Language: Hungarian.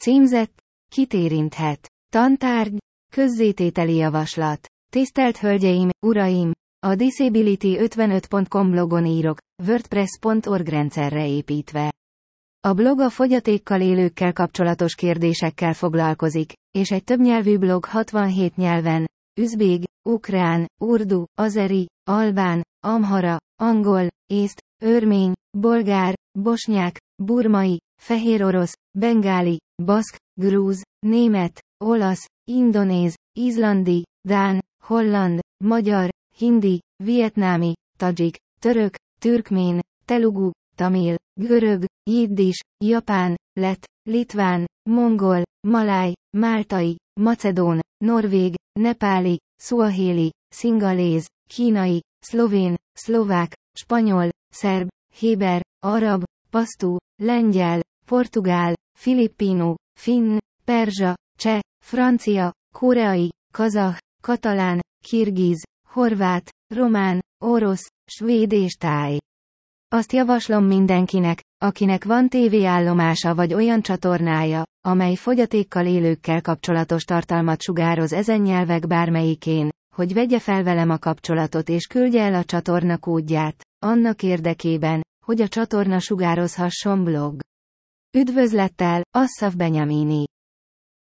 Címzett, kit érinthet. Tantárgy, közzétételi javaslat. Tisztelt Hölgyeim, Uraim! A Disability55.com blogon írok, WordPress.org rendszerre építve. A blog a fogyatékkal élőkkel kapcsolatos kérdésekkel foglalkozik, és egy többnyelvű blog 67 nyelven, üzbég, ukrán, urdu, azeri, albán, amhara, angol, észt, örmény, bolgár, bosnyák, burmai, fehér orosz, bengáli, baszk, grúz, német, olasz, indonéz, izlandi, dán, holland, magyar, hindi, vietnámi, tadzsik, török, türkmén, telugu, tamil, görög, jiddis, japán, lett, litván, mongol, maláj, máltai, macedón, norvég, nepáli, szuahéli, szingaléz, kínai, szlovén, szlovák, spanyol, szerb, héber, arab, pasztú, lengyel, portugál, filippino, finn, perzsa, cseh, francia, koreai, kazah, katalán, kirgiz, horvát, román, orosz, svéd és táj. Azt javaslom mindenkinek, akinek van tévéállomása vagy olyan csatornája, amely fogyatékkal élőkkel kapcsolatos tartalmat sugároz ezen nyelvek bármelyikén, hogy vegye fel velem a kapcsolatot és küldje el a csatorna kódját, annak érdekében, hogy a csatorna sugározhasson blog. Üdvözlettel, Assaf Benyamini